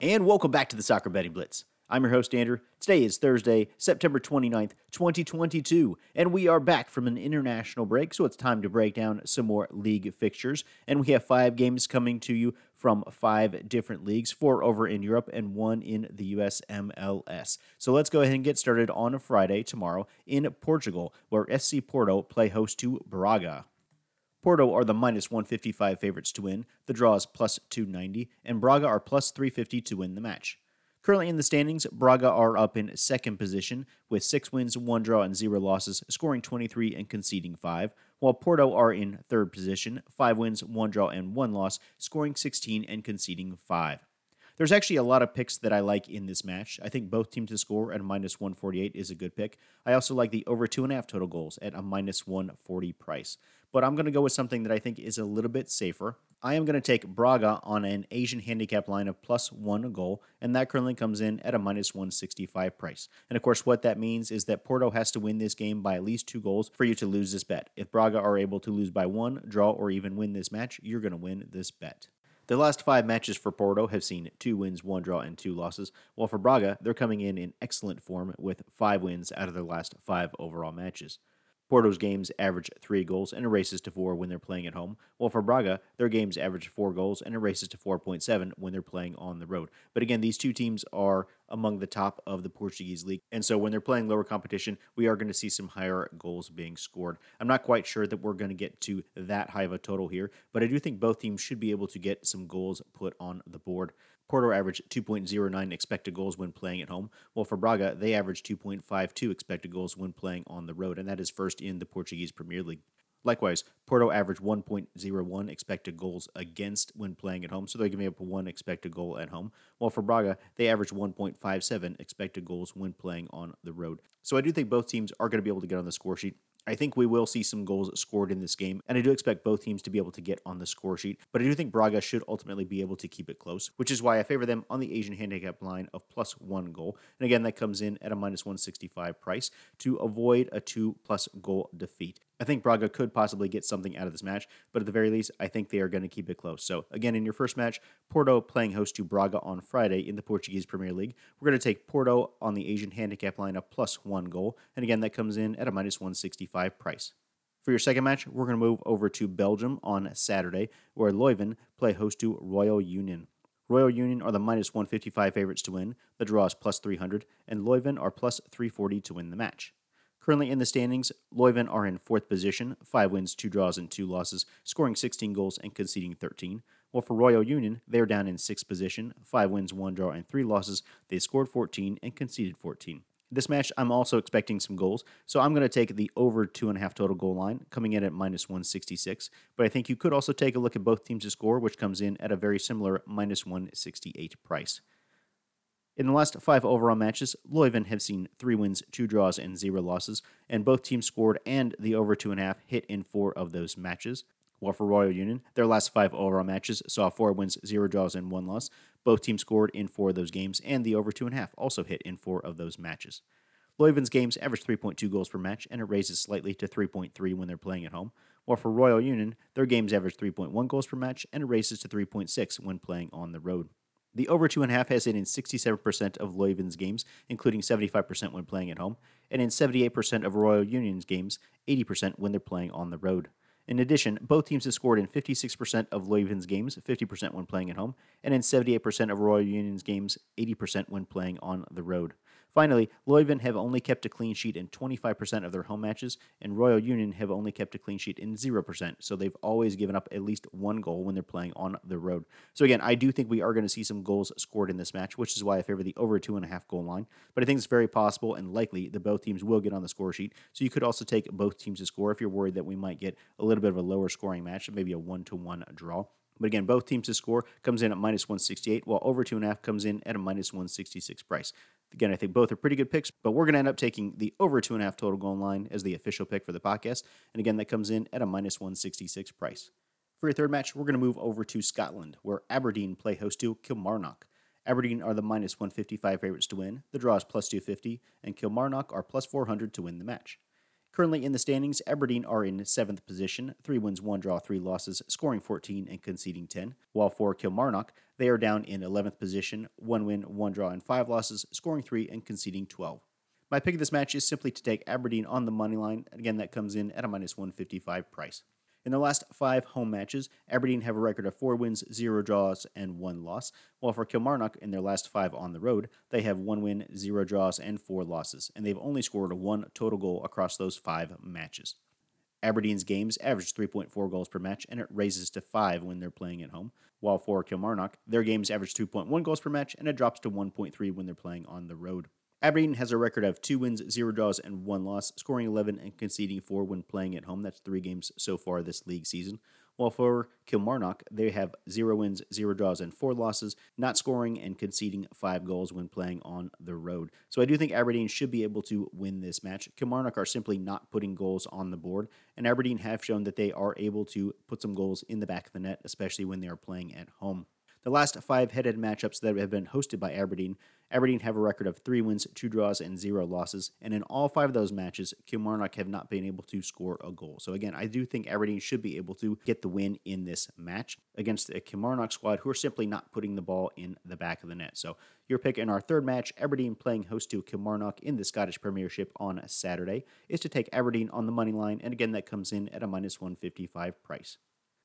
And welcome back to the Soccer Betting Blitz. I'm your host, Andrew. Today is Thursday, September 29th, 2022, and we are back from an international break, so it's time to break down some more league fixtures. And we have five games coming to you from five different leagues four over in Europe and one in the US MLS. So let's go ahead and get started on a Friday tomorrow in Portugal, where SC Porto play host to Braga. Porto are the minus 155 favorites to win. The draw is plus 290, and Braga are plus 350 to win the match. Currently in the standings, Braga are up in second position with six wins, one draw, and zero losses, scoring 23 and conceding five, while Porto are in third position, five wins, one draw, and one loss, scoring 16 and conceding five. There's actually a lot of picks that I like in this match. I think both teams to score at a minus 148 is a good pick. I also like the over two and a half total goals at a minus 140 price. But I'm going to go with something that I think is a little bit safer. I am going to take Braga on an Asian handicap line of plus one goal, and that currently comes in at a minus 165 price. And of course, what that means is that Porto has to win this game by at least two goals for you to lose this bet. If Braga are able to lose by one, draw, or even win this match, you're going to win this bet. The last five matches for Porto have seen two wins, one draw, and two losses, while for Braga, they're coming in in excellent form with five wins out of their last five overall matches. Porto's games average three goals and it races to four when they're playing at home, while for Braga, their games average four goals and it races to 4.7 when they're playing on the road. But again, these two teams are among the top of the Portuguese league, and so when they're playing lower competition, we are going to see some higher goals being scored. I'm not quite sure that we're going to get to that high of a total here, but I do think both teams should be able to get some goals put on the board. Porto averaged 2.09 expected goals when playing at home, while for Braga, they averaged 2.52 expected goals when playing on the road, and that is first in the Portuguese Premier League. Likewise, Porto averaged 1.01 expected goals against when playing at home, so they're giving up one expected goal at home. While for Braga, they averaged 1.57 expected goals when playing on the road. So I do think both teams are going to be able to get on the score sheet. I think we will see some goals scored in this game, and I do expect both teams to be able to get on the score sheet, but I do think Braga should ultimately be able to keep it close, which is why I favor them on the Asian handicap line of plus one goal. And again, that comes in at a minus 165 price to avoid a two plus goal defeat. I think Braga could possibly get something out of this match, but at the very least, I think they are going to keep it close. So, again, in your first match, Porto playing host to Braga on Friday in the Portuguese Premier League. We're going to take Porto on the Asian handicap line of plus one goal, and again, that comes in at a minus 165 price. For your second match, we're going to move over to Belgium on Saturday, where Leuven play host to Royal Union. Royal Union are the minus 155 favorites to win. The draw is plus 300, and Leuven are plus 340 to win the match. Currently in the standings, Leuven are in fourth position, five wins, two draws, and two losses, scoring 16 goals and conceding 13. While for Royal Union, they're down in sixth position, five wins, one draw, and three losses. They scored 14 and conceded 14. This match, I'm also expecting some goals, so I'm going to take the over two and a half total goal line, coming in at minus 166. But I think you could also take a look at both teams to score, which comes in at a very similar minus 168 price. In the last five overall matches, Leuven have seen three wins, two draws, and zero losses, and both teams scored and the over two and a half hit in four of those matches. While for Royal Union, their last five overall matches saw four wins, zero draws, and one loss. Both teams scored in four of those games, and the over two and a half also hit in four of those matches. Leuven's games average 3.2 goals per match, and it raises slightly to 3.3 when they're playing at home. While for Royal Union, their games average 3.1 goals per match, and it raises to 3.6 when playing on the road. The over two and a half has hit in 67% of Leuven's games, including 75% when playing at home, and in 78% of Royal Union's games, 80% when they're playing on the road. In addition, both teams have scored in 56% of Leuven's games, 50% when playing at home, and in 78% of Royal Union's games, 80% when playing on the road. Finally, Leuven have only kept a clean sheet in 25% of their home matches, and Royal Union have only kept a clean sheet in 0%. So they've always given up at least one goal when they're playing on the road. So again, I do think we are going to see some goals scored in this match, which is why I favor the over two and a half goal line. But I think it's very possible and likely that both teams will get on the score sheet. So you could also take both teams to score if you're worried that we might get a little bit of a lower scoring match, maybe a one to one draw. But again, both teams to score comes in at minus 168, while over two and a half comes in at a minus 166 price. Again, I think both are pretty good picks, but we're going to end up taking the over two and a half total goal line as the official pick for the podcast. And again, that comes in at a minus 166 price. For your third match, we're going to move over to Scotland, where Aberdeen play host to Kilmarnock. Aberdeen are the minus 155 favorites to win. The draw is plus 250, and Kilmarnock are plus 400 to win the match. Currently in the standings, Aberdeen are in seventh position, three wins, one draw, three losses, scoring 14 and conceding 10. While for Kilmarnock, they are down in 11th position, one win, one draw, and five losses, scoring three and conceding 12. My pick of this match is simply to take Aberdeen on the money line. Again, that comes in at a minus 155 price. In their last five home matches, Aberdeen have a record of four wins, zero draws, and one loss, while for Kilmarnock, in their last five on the road, they have one win, zero draws, and four losses, and they've only scored one total goal across those five matches. Aberdeen's games average 3.4 goals per match, and it raises to 5 when they're playing at home, while for Kilmarnock, their games average 2.1 goals per match, and it drops to 1.3 when they're playing on the road. Aberdeen has a record of two wins, zero draws, and one loss, scoring 11 and conceding four when playing at home. That's three games so far this league season. While for Kilmarnock, they have zero wins, zero draws, and four losses, not scoring and conceding five goals when playing on the road. So I do think Aberdeen should be able to win this match. Kilmarnock are simply not putting goals on the board, and Aberdeen have shown that they are able to put some goals in the back of the net, especially when they are playing at home. The last five head-to-head matchups that have been hosted by Aberdeen Aberdeen have a record of three wins, two draws, and zero losses. And in all five of those matches, Kilmarnock have not been able to score a goal. So again, I do think Aberdeen should be able to get the win in this match against a Kilmarnock squad who are simply not putting the ball in the back of the net. So your pick in our third match, Aberdeen playing host to Kilmarnock in the Scottish Premiership on Saturday, is to take Aberdeen on the money line. And again, that comes in at a minus 155 price.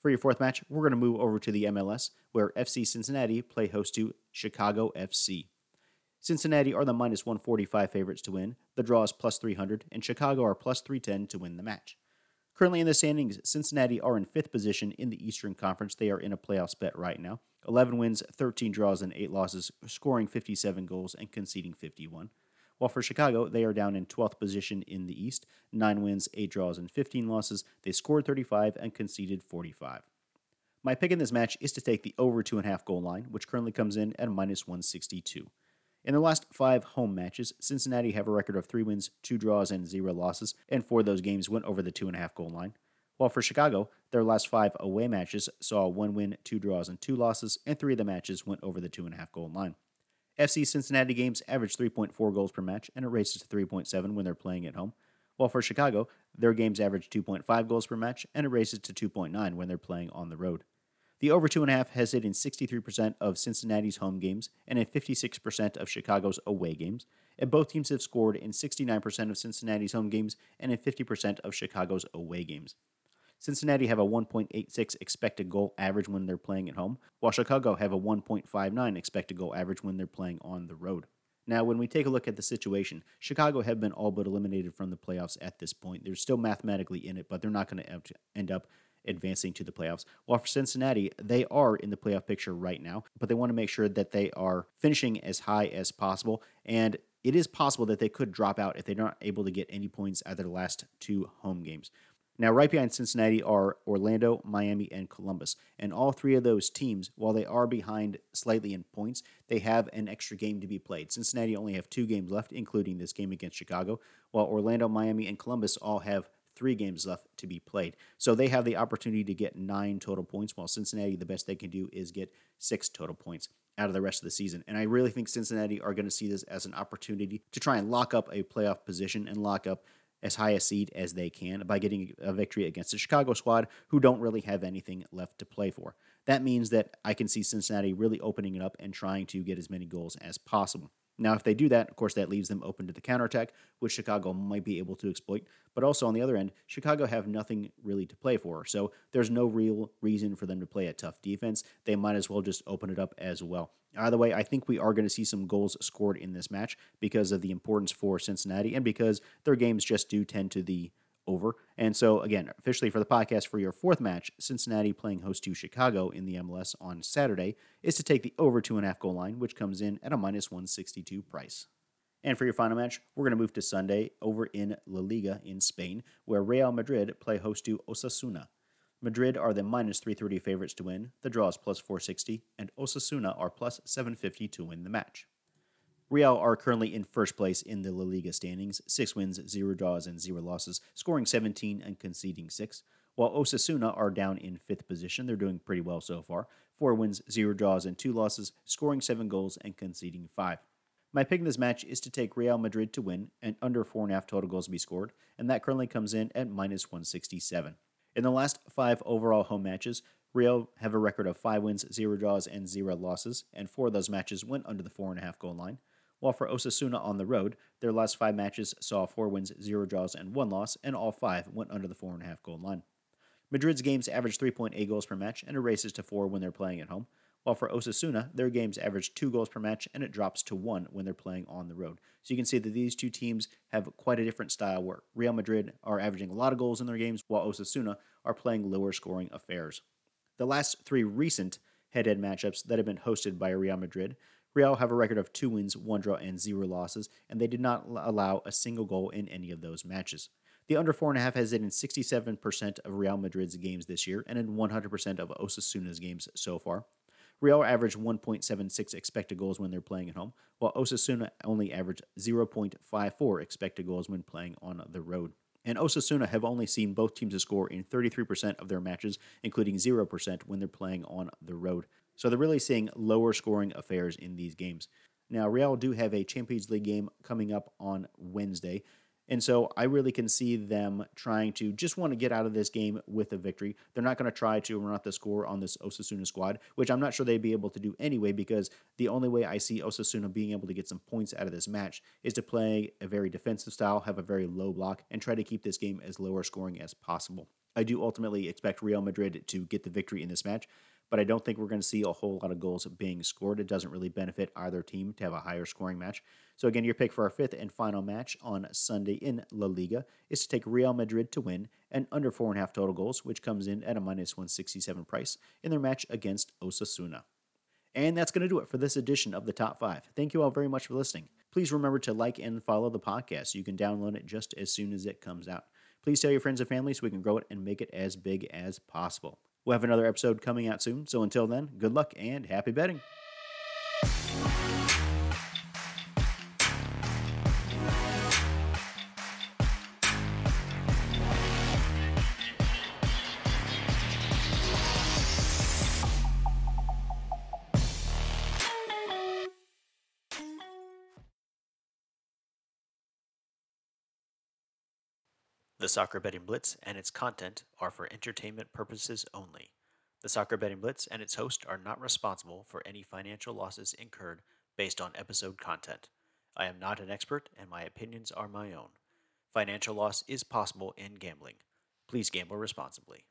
For your fourth match, we're going to move over to the MLS, where FC Cincinnati play host to Chicago FC. Cincinnati are the minus 145 favorites to win, the draw is plus 300, and Chicago are plus 310 to win the match. Currently in the standings, Cincinnati are in fifth position in the Eastern Conference. They are in a playoff bet right now. 11 wins, 13 draws, and 8 losses, scoring 57 goals and conceding 51. While for Chicago, they are down in 12th position in the East. 9 wins, 8 draws, and 15 losses. They scored 35 and conceded 45. My pick in this match is to take the over 2.5 goal line, which currently comes in at minus 162. In their last five home matches, Cincinnati have a record of three wins, two draws, and zero losses, and four of those games went over the two and a half goal line. While for Chicago, their last five away matches saw one win, two draws, and two losses, and three of the matches went over the two and a half goal line. FC Cincinnati games average 3.4 goals per match, and it races to 3.7 when they're playing at home. While for Chicago, their games average 2.5 goals per match, and it races to 2.9 when they're playing on the road. The over 2.5 has hit in 63% of Cincinnati's home games and in 56% of Chicago's away games. And both teams have scored in 69% of Cincinnati's home games and in 50% of Chicago's away games. Cincinnati have a 1.86 expected goal average when they're playing at home, while Chicago have a 1.59 expected goal average when they're playing on the road. Now, when we take a look at the situation, Chicago have been all but eliminated from the playoffs at this point. They're still mathematically in it, but they're not going to end up advancing to the playoffs. While for Cincinnati, they are in the playoff picture right now, but they want to make sure that they are finishing as high as possible. And it is possible that they could drop out if they're not able to get any points out of their last two home games. Now, right behind Cincinnati are Orlando, Miami, and Columbus. And all three of those teams, while they are behind slightly in points, they have an extra game to be played. Cincinnati only have two games left, including this game against Chicago, while Orlando, Miami, and Columbus all have three games left to be played. So they have the opportunity to get nine total points, while Cincinnati, the best they can do is get six total points out of the rest of the season. And I really think Cincinnati are going to see this as an opportunity to try and lock up a playoff position and lock up as high a seed as they can by getting a victory against the Chicago squad, who don't really have anything left to play for. That means that I can see Cincinnati really opening it up and trying to get as many goals as possible. Now, if they do that, of course, that leaves them open to the counterattack, which Chicago might be able to exploit. But also on the other end, Chicago have nothing really to play for. So there's no real reason for them to play a tough defense. They might as well just open it up as well. Either way, I think we are going to see some goals scored in this match because of the importance for Cincinnati and because their games just do tend to the over. And so, again, officially for the podcast for your fourth match, Cincinnati playing host to Chicago in the MLS on Saturday, is to take the over two and a half goal line, which comes in at a minus 162 price. And for your final match, we're going to move to Sunday over in La Liga in Spain, where Real Madrid play host to Osasuna. Madrid are the minus 330 favorites to win, the draw is plus 460, and Osasuna are plus 750 to win the match. Real are currently in first place in the La Liga standings, six wins, zero draws, and zero losses, scoring 17 and conceding six. While Osasuna are down in fifth position, they're doing pretty well so far. Four wins, zero draws, and two losses, scoring seven goals and conceding five. My pick in this match is to take Real Madrid to win and under 4.5 total goals to be scored, and that currently comes in at minus 167. In the last five overall home matches, Real have a record of 5 wins, 0 draws, and 0 losses, and four of those matches went under the 4.5 goal line. While for Osasuna on the road, their last five matches saw 4 wins, 0 draws, and 1 loss, and all five went under the 4.5 goal line. Madrid's games average 3.8 goals per match, and it races to 4 when they're playing at home, while for Osasuna, their games average 2 goals per match, and it drops to 1 when they're playing on the road. So you can see that these two teams have quite a different style where Real Madrid are averaging a lot of goals in their games, while Osasuna are playing lower scoring affairs. The last three recent head to head matchups that have been hosted by Real Madrid Real have a record of two wins, one draw, and zero losses, and they did not allow a single goal in any of those matches. The under 4.5 has hit in 67% of Real Madrid's games this year and in 100% of Osasuna's games so far. Real averaged 1.76 expected goals when they're playing at home, while Osasuna only averaged 0.54 expected goals when playing on the road. And Osasuna have only seen both teams score in 33% of their matches, including 0% when they're playing on the road. So they're really seeing lower scoring affairs in these games. Now, Real do have a Champions League game coming up on Wednesday. And so I really can see them trying to just want to get out of this game with a victory. They're not going to try to run out the score on this Osasuna squad, which I'm not sure they'd be able to do anyway, because the only way I see Osasuna being able to get some points out of this match is to play a very defensive style, have a very low block, and try to keep this game as lower scoring as possible. I do ultimately expect Real Madrid to get the victory in this match, but I don't think we're going to see a whole lot of goals being scored. It doesn't really benefit either team to have a higher scoring match. So, again, your pick for our fifth and final match on Sunday in La Liga is to take Real Madrid to win and under 4.5 total goals, which comes in at a minus 167 price in their match against Osasuna. And that's going to do it for this edition of the Top 5. Thank you all very much for listening. Please remember to like and follow the podcast. You can download it just as soon as it comes out. Please tell your friends and family so we can grow it and make it as big as possible. We'll have another episode coming out soon. So until then, good luck and happy betting. The Soccer Betting Blitz and its content are for entertainment purposes only. The Soccer Betting Blitz and its host are not responsible for any financial losses incurred based on episode content. I am not an expert and my opinions are my own. Financial loss is possible in gambling. Please gamble responsibly.